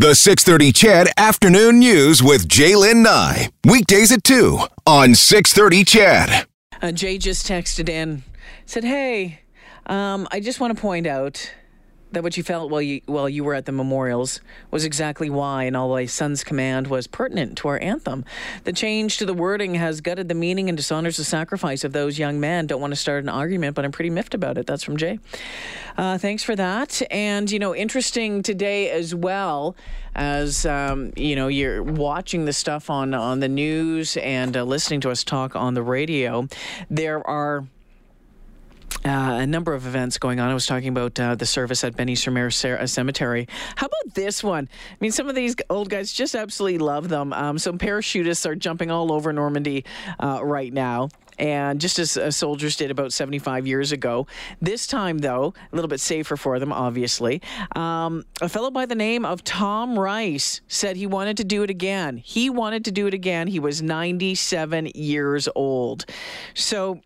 The 630 CHED Afternoon News with J'lyn Nye. Weekdays at 2 on 630 CHED. Uh, Jay just texted in, said, "Hey, um, I just want to point out that what you felt while you while you were at the memorials was exactly why and all thy son's command was pertinent to our anthem. The change to the wording has gutted the meaning and dishonors the sacrifice of those young men. Don't want to start an argument, but I'm pretty miffed about it. That's from Jay. Uh, thanks for that. And you know, interesting today as well as um, you know you're watching the stuff on on the news and uh, listening to us talk on the radio. There are uh, a number of events going on. I was talking about uh, the service at Benny Sur Cemetery. How about this one? I mean, some of these old guys just absolutely love them. Um, some parachutists are jumping all over Normandy uh, right now and just as uh, soldiers did about 75 years ago. This time, though, a little bit safer for them, obviously. Um, a fellow by the name of Tom Rice said he wanted to do it again. He wanted to do it again. He was 97 years old. So,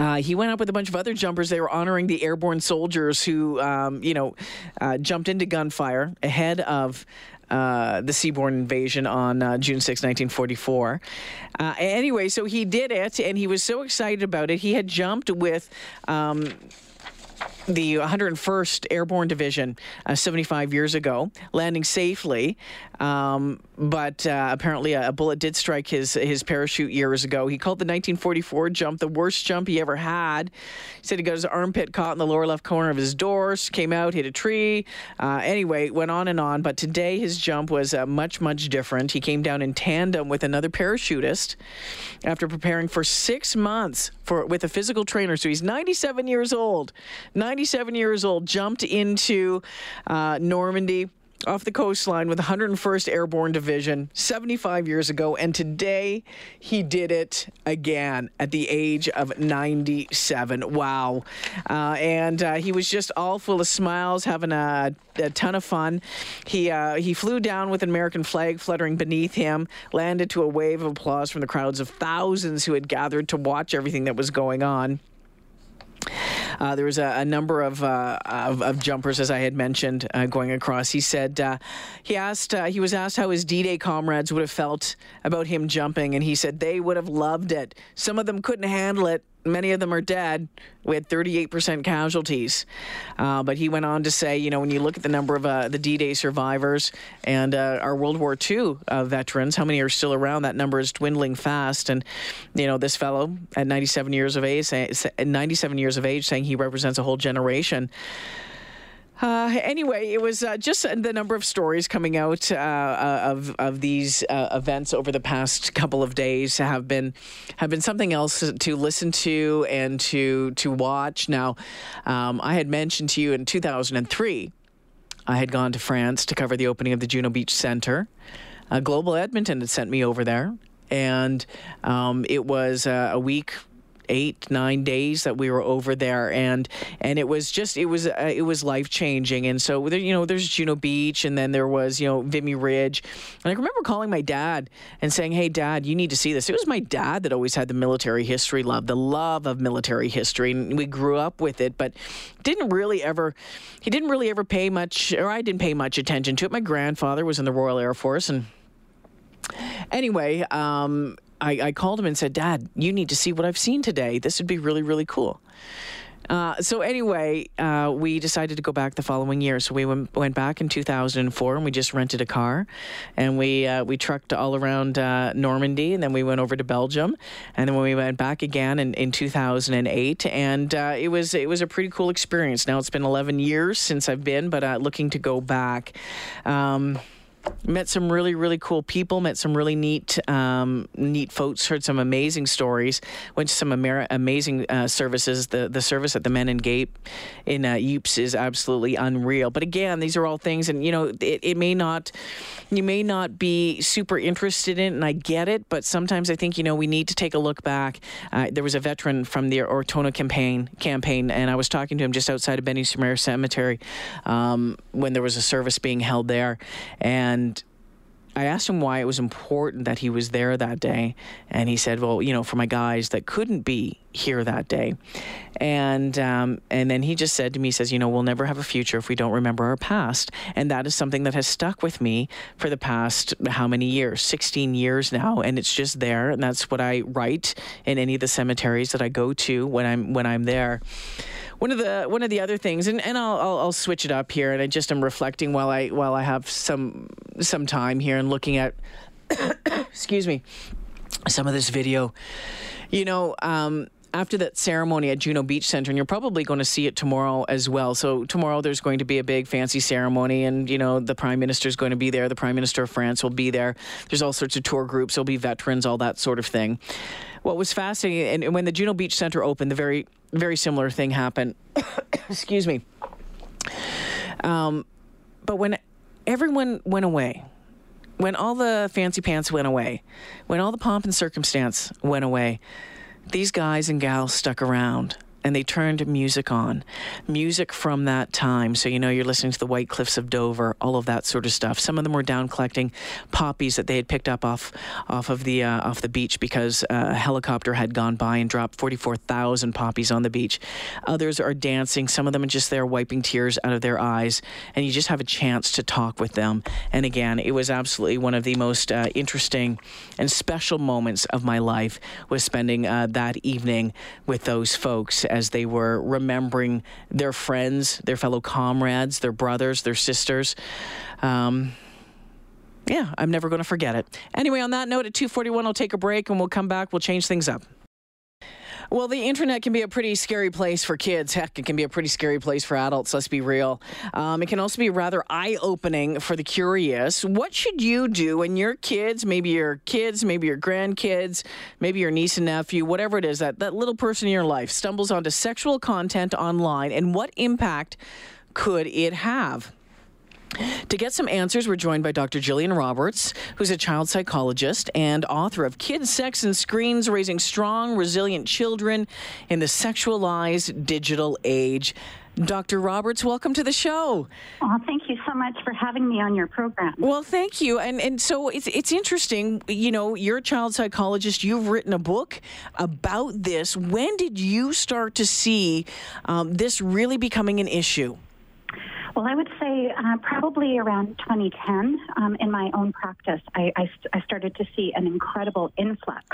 uh, he went up with a bunch of other jumpers. They were honoring the airborne soldiers who, um, you know, uh, jumped into gunfire ahead of uh, the seaborne invasion on uh, June 6, 1944. Uh, anyway, so he did it, and he was so excited about it. He had jumped with. Um, the 101st Airborne Division uh, 75 years ago, landing safely. Um, but uh, apparently, a, a, bullet did strike his his parachute years ago. He called the 1944 jump the worst jump he ever had. He said he got his armpit caught in the lower left corner of his doors, came out, hit a tree. Uh, anyway, went on and on. But today, his jump was uh, much, much different. He came down in tandem with another parachutist after preparing for six months for with a physical trainer. So he's 97 years old. 97 years old, jumped into uh, Normandy off the coastline with 101st Airborne Division 75 years ago, and today he did it again at the age of 97. Wow. Uh, and uh, he was just all full of smiles, having a, a ton of fun. He, uh, he flew down with an American flag fluttering beneath him, landed to a wave of applause from the crowds of thousands who had gathered to watch everything that was going on. Uh, there was a, a number of, uh, of, of jumpers, as I had mentioned, uh, going across. He said uh, he asked uh, he was asked how his D-Day comrades would have felt about him jumping, and he said they would have loved it. Some of them couldn't handle it, many of them are dead. We had 38% casualties. Uh, but he went on to say, you know, when you look at the number of uh, the D Day survivors and uh, our World War II uh, veterans, how many are still around? That number is dwindling fast. And, you know, this fellow at 97 years of age, 97 years of age, saying he represents a whole generation. Uh, anyway, it was uh, just the number of stories coming out uh, uh of of these uh, events over the past couple of days have been have been something else to listen to and to to watch. Now, um, I had mentioned to you in 2003, I had gone to France to cover the opening of the Juno Beach Center. Uh, Global Edmonton had sent me over there, and um, it was a week eight nine days that we were over there and and it was just it was uh, it was life changing and so there, you know there's Juno Beach and then there was you know Vimy Ridge. And I remember calling my dad and saying hey dad you need to see this. It was my dad that always had the military history love the love of military history and we grew up with it but didn't really ever he didn't really ever pay much or I didn't pay much attention to it. My grandfather was in the Royal Air Force and anyway, um, I, I called him and said, Dad, you need to see what I've seen today. This would be really, really cool. Uh, so anyway, uh, we decided to go back the following year. So we went, went back in 2004, and we just rented a car, and we uh, we trucked all around uh, Normandy, and then we went over to Belgium, and then when we went back again in, in 2008, and uh, it was it was a pretty cool experience. Now it's been 11 years since I've been, but uh, looking to go back. Um, met some really really cool people met some really neat um, neat folks heard some amazing stories went to some amazing uh, services. The the service at the Menin Gate in uh, is absolutely unreal. But again these are all things and you know it, it may not you may not be super interested in it, and I get it but sometimes I think you know we need to take a look back. Uh, there was a veteran from the Ortona campaign campaign and I was talking to him just outside of Benny Sur Cemetery um, when there was a service being held there and and I asked him why it was important that he was there that day, and he said, "Well, you know, for my guys that couldn't be here that day," and um, and then he just said to me, he "says You know, we'll never have a future if we don't remember our past," and that is something that has stuck with me for the past how many years? Sixteen years now, and it's just there, and that's what I write in any of the cemeteries that I go to when I'm when I'm there. One of the one of the other things, and, and I'll, I'll, I'll switch it up here, and I just am reflecting while I while I have some some time here and looking at, excuse me, some of this video. You know, um, after that ceremony at Juno Beach Center, and you're probably going to see it tomorrow as well. So tomorrow there's going to be a big fancy ceremony, and you know the Prime Minister is going to be there. The Prime Minister of France will be there. There's all sorts of tour groups. There'll be veterans, all that sort of thing. What was fascinating, and when the Juno Beach Center opened, the very very similar thing happened. Excuse me. Um, but when everyone went away, when all the fancy pants went away, when all the pomp and circumstance went away, these guys and gals stuck around and they turned music on. Music from that time. So, you know, you're listening to the White Cliffs of Dover, all of that sort of stuff. Some of them were down collecting poppies that they had picked up off off of the uh, off the beach because uh, a helicopter had gone by and dropped 44,000 poppies on the beach. Others are dancing. Some of them are just there wiping tears out of their eyes. And you just have a chance to talk with them. And again, it was absolutely one of the most uh, interesting and special moments of my life was spending uh, that evening with those folks as they were remembering their friends, their fellow comrades, their brothers, their sisters. Um, yeah, I'm never going to forget it. Anyway, on that note, at 2:41, I'll take a break and we'll come back. We'll change things up. Well, the internet can be a pretty scary place for kids. Heck, it can be a pretty scary place for adults. Let's be real. Um, it can also be rather eye opening for the curious. What should you do when your kids, maybe your kids, maybe your grandkids, maybe your niece and nephew, whatever it is, that, that little person in your life stumbles onto sexual content online, and what impact could it have? To get some answers, we're joined by Dr. Jillian Roberts, who's a child psychologist and author of Kids, Sex, and Screens Raising Strong, Resilient Children in the Sexualized Digital Age. Dr. Roberts, welcome to the show. Oh, thank you so much for having me on your program. Well, thank you. And and so it's it's interesting, you know, you're a child psychologist, you've written a book about this. When did you start to see um, this really becoming an issue? Well, I would say uh, probably around 2010 um, in my own practice, I, I, I, started to see an incredible influx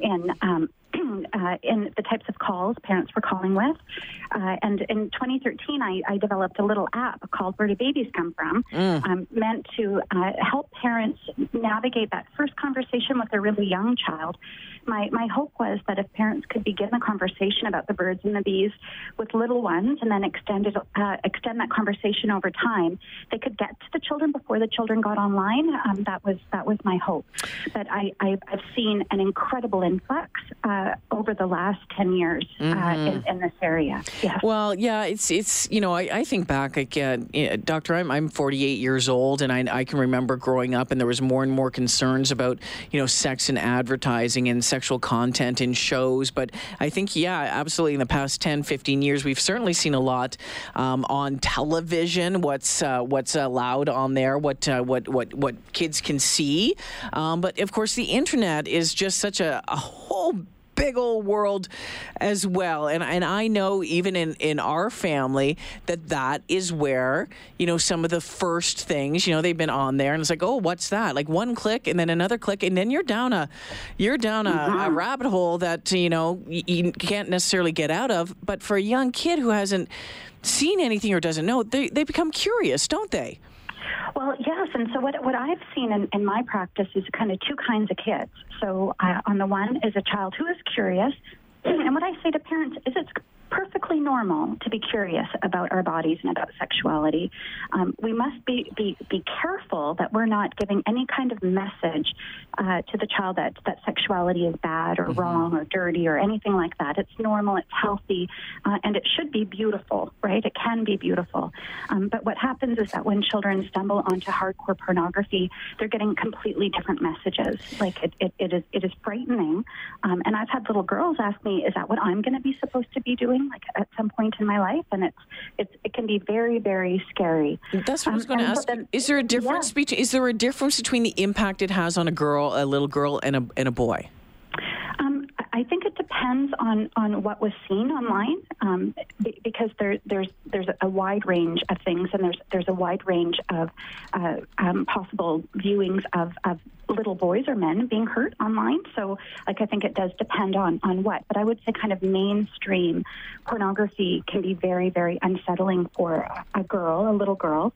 in um, uh, in the types of calls parents were calling with. Uh, and in 2013, I, I, developed a little app called Where Do Babies Come From, mm. um, meant to uh, help parents navigate that first conversation with a really young child. My, my hope was that if parents could begin the conversation about the birds and the bees with little ones and then extend, it, uh, extend that conversation over time, they could get to the children before the children got online. Um, that was that was my hope. But I, I, have seen an incredible influx uh, over the last 10 years uh, mm-hmm. in, in, this area. Yes. Well, yeah, it's, it's you know, I, I think back again, Doctor, I'm, I'm 48 years old, and I, I can remember growing up, and there was more and more concerns about, you know, sex and advertising and sexual content in shows. But I think, yeah, absolutely, in the past 10, 15 years, we've certainly seen a lot um, on television, what's uh, what's allowed on there, what, uh, what, what, what kids can see. Um, but of course, the internet is just such a, a whole big old world as well. And and I know even in in our family that that is where you know some of the first things you know they've been on there and it's like oh what's that like one click and then another click and then you're down a you're down a, mm-hmm. a rabbit hole that you know you, you can't necessarily get out of. But for a young kid who hasn't seen anything or doesn't know, they they become curious, don't they? Well, yes. And so, what, what I've seen in, in my practice is kind of two kinds of kids. So, uh, on the one is a child who is curious. And what I say to parents is it's perfectly normal to be curious about our bodies and about sexuality. Um, we must be, be, be careful that we're not giving any kind of message uh, to the child that, that sexuality is bad or mm-hmm. wrong or dirty or anything like that. It's normal, it's healthy, uh, and it should be beautiful, right? It can be beautiful. Um, but what happens is that when children stumble onto hardcore pornography, they're getting completely different messages. Like it, it, it is it is frightening. Um, and I've had little girls ask me, "Is that what I'm going to be supposed to be doing?" Viewing like at some point in my life, and it's it's it can be very very scary. That's what I was Um, going to ask. then- Is there a difference Yeah. between? Is there a difference between the impact it has on a girl, a little girl, and a and a boy? I think it depends on, on what was seen online, um, be- because there, there's there's a wide range of things, and there's there's a wide range of uh, um, possible viewings of, of little boys or men being hurt online. So, like, I think it does depend on on what. But I would say, kind of mainstream pornography can be very very unsettling for a girl, a little girl.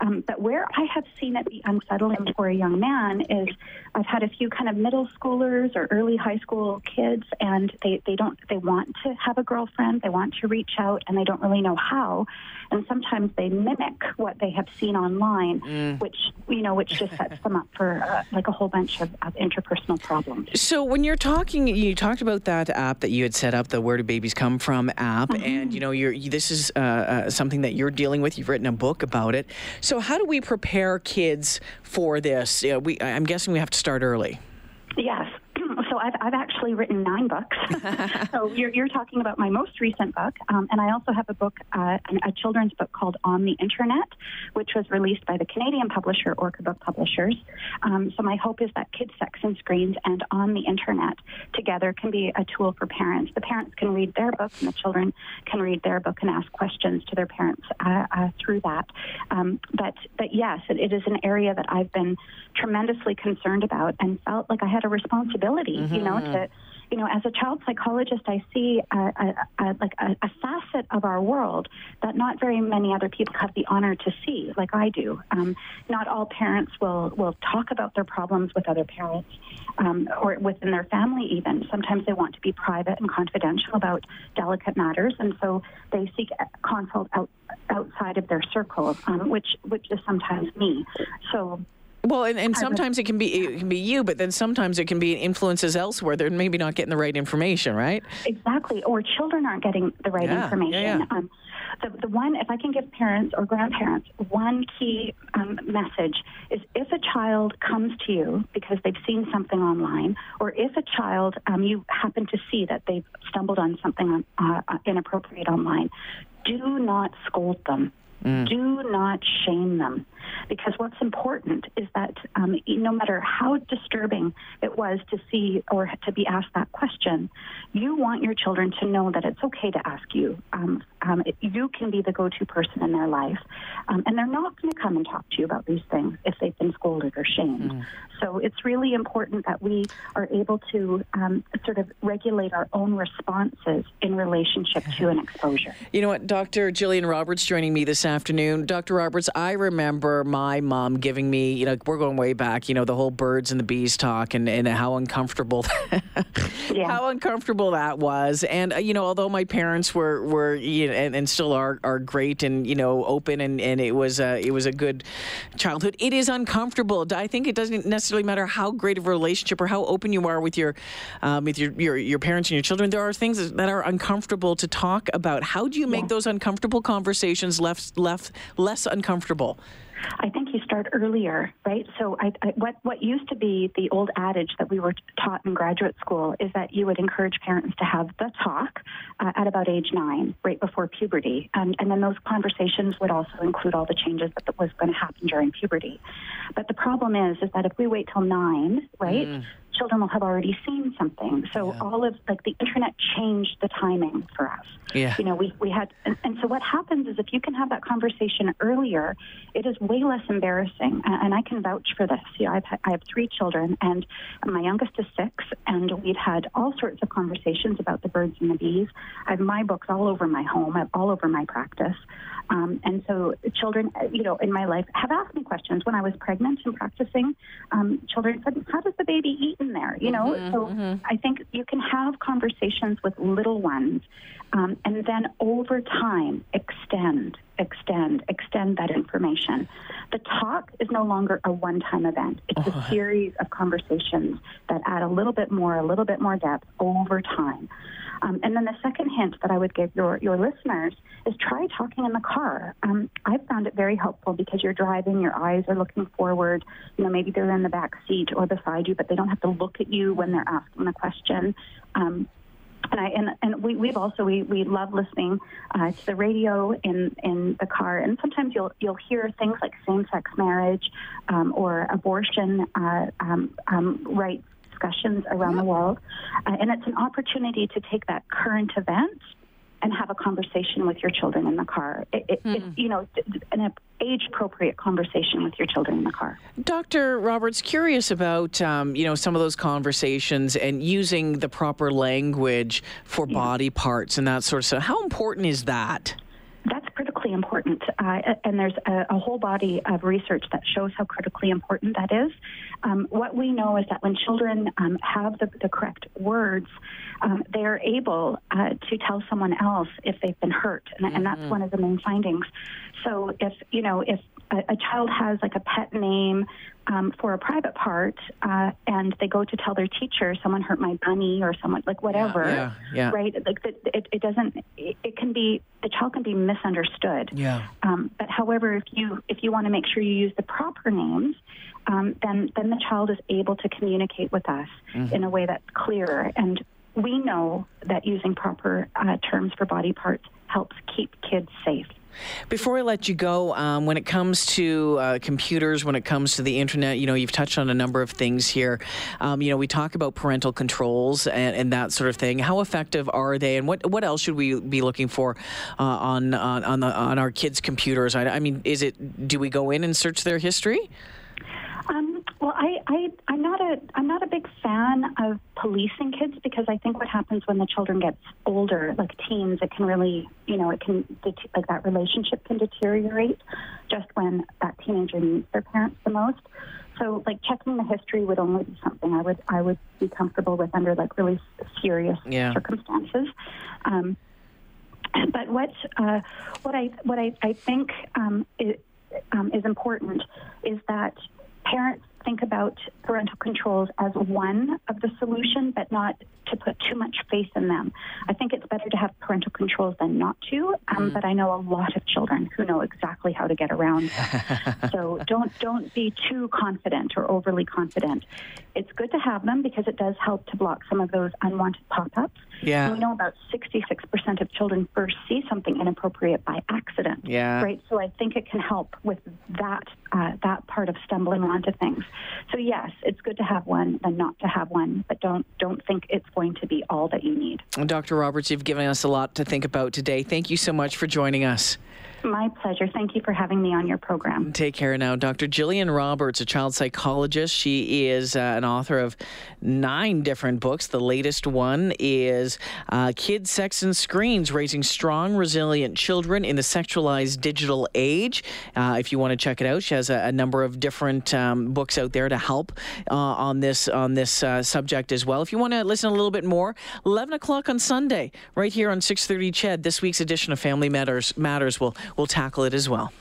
Um, but where I have seen it be unsettling for a young man is I've had a few kind of middle schoolers or early high school kids, and they, they don't they want to have a girlfriend, they want to reach out, and they don't really know how. And sometimes they mimic what they have seen online, which you know, which just sets them up for uh, like a whole bunch of, of interpersonal problems. So when you're talking, you talked about that app that you had set up, the Where Do Babies Come From app, and you know, you're this is uh, uh, something that you're dealing with. You've written a book about it. So how do we prepare kids for this? You know, we, I'm guessing we have to start early. Yes. So I've, I've actually written nine books. so you're, you're talking about my most recent book, um, and I also have a book, uh, a children's book called On the Internet, which was released by the Canadian publisher Orca Book Publishers. Um, so my hope is that Kids, Sex, and Screens and On the Internet together can be a tool for parents. The parents can read their book, and the children can read their book and ask questions to their parents uh, uh, through that. Um, but but yes, it, it is an area that I've been tremendously concerned about and felt like I had a responsibility, you know, to you know, as a child psychologist, I see a, a, a, like a, facet of our world that not very many other people have the honor to see, like I do. Um, not all parents will will talk about their problems with other parents um, or within their family. Even sometimes they want to be private and confidential about delicate matters, and so they seek consult out, outside of their circle, um, which which is sometimes me. So. Well, and, and sometimes it can be it can be you, but then sometimes it can be influences elsewhere. They're maybe not getting the right information, right? Exactly, or children aren't getting the right Yeah, yeah, information. yeah. Um, the, the one, if I can give parents or grandparents one key um, message is if a child comes to you because they've seen something online, or if a child um, you happen to see that they've stumbled on something uh, uh, inappropriate online, do not scold them. Do not shame them. Because what's important is that um, no matter how disturbing it was to see or to be asked that question, you want your children to know that it's okay to ask you. Um, um, you can be the go to person in their life. Um, and they're not going to come and talk to you about these things if they've been scolded or shamed. So it's really important that we are able to um, sort of regulate our own responses in relationship to an exposure. You know what, Dr. Jillian Roberts joining me this afternoon. Dr. Roberts, I remember my mom giving me, you know, we're going way back, you know, the whole birds and the bees talk and, and how uncomfortable Yeah. how uncomfortable that was. And uh, you know, although my parents were were you know, and, and still are are great and you know open and, and it was a, it was a good childhood. It is uncomfortable. I think it doesn't necessarily matter how great of a relationship or how open you are with your um, with your, your your parents and your children. There are things that are uncomfortable to talk about. How do you make those uncomfortable conversations less less less uncomfortable? I think you start earlier, right? So, I, I, what what used to be the old adage that we were taught in graduate school is that you would encourage parents to have the talk uh, at about age nine, right before puberty, and and then those conversations would also include all the changes that was going to happen during puberty. But the problem is, is that if we wait till nine, right? Children will have already seen something. So all of like the internet changed the timing for us. Yeah. You know, we, we had, and, and so what happens is if you can have that conversation earlier, it is way less embarrassing. And, and I can vouch for this. You know, I've, I have three children, and my youngest is six, and we've had all sorts of conversations about the birds and the bees. I have my books all over my home, I have all over my practice. Um, and so children, uh, you know, in my life have asked me questions. When I was pregnant and practicing, um, children said, how does the baby eat in there? You know, so I think you can have conversations with little ones um, and then over time extend, extend, extend that information. The talk is no longer a one time event, it's a series of conversations that add a little bit more, a little bit more depth over time. Um, and then the second hint that I would give your, your listeners is try talking in the car. Um, I've found it very helpful because you're driving, your eyes are looking forward. You know, maybe they're in the back seat or beside you, but they don't have to look at you when they're asking the question. Um, and I and, and we we've also we, we love listening uh, to the radio in in the car, and sometimes you'll you'll hear things like same sex marriage um, or abortion uh, um, um, rights discussions around the world, uh, and it's an opportunity to take that current event and have a conversation with your children in the car. It, it, Hmm. It's you know an age appropriate conversation with your children in the car. Dr. Roberts, curious about um, you know some of those conversations and using the proper language for body parts and that sort of stuff. How important is that? Critically important, uh, and there's a, a, whole body of research that shows how critically important that is. Um, what we know is that when children um, have the, the, correct words, um, they are able uh, to tell someone else if they've been hurt, and, mm-hmm. and, that's one of the main findings. So if you know if a, a child has like a pet name um, for a private part, uh, and they go to tell their teacher, someone hurt my bunny or someone like whatever, yeah, yeah. right? Like the, it, it doesn't. It, it, can be the child can be misunderstood. Yeah. Um, but however, if you if you want to make sure you use the proper names, um, then then the child is able to communicate with us mm-hmm. in a way that's clearer. And we know that using proper uh, terms for body parts helps keep kids safe. Before I let you go, um, when it comes to uh, computers, when it comes to the internet, you know, you've touched on a number of things here. Um, you know, we talk about parental controls and, and, that sort of thing. How effective are they, and what what else should we be looking for uh, on on on, the, on our kids' computers? I, I, mean, is it do we go in and search their history? Um, well, I, I I'm not a I'm not a big fan because I think what happens when the children get older, like teens, it can really, you know, it can like that relationship can deteriorate just when that teenager needs their parents the most. So, like checking the history would only be something I would I would be comfortable with under like really serious yeah. circumstances. Um, but what uh, what I what I, I think um, is, um, is important is that parents think about parental controls as one of the solution, but not to put too much faith in them. I think it's better to have parental controls than not to. Um, mm. But I know a lot of children who know exactly how to get around. so don't don't be too confident or overly confident. It's good to have them because it does help to block some of those unwanted pop-ups. Yeah. And we know about 66% of children first see something inappropriate by accident. Yeah. Right. So I think it can help with that uh, that part of stumbling onto things. So yes, it's good to have one and not to have one, but don't don't think it's going to be all that you need. Dr. Roberts, you've given us a lot to think about today. Thank you so much for joining us. My pleasure. Thank you for having me on your program. Take care now. Dr. Jillian Roberts, a child psychologist. She is uh, an author of nine different books. The latest one is uh, Kids, Sex, and Screens Raising Strong, Resilient Children in the Sexualized Digital Age. Uh, if you want to check it out, she has a, a number of different um, books out there to help uh, on this, on this uh, subject as well. If you want to listen a little bit more, 11 o'clock on Sunday, right here on 630 CHED, this week's edition of Family Matters, Matters will, will tackle it as well.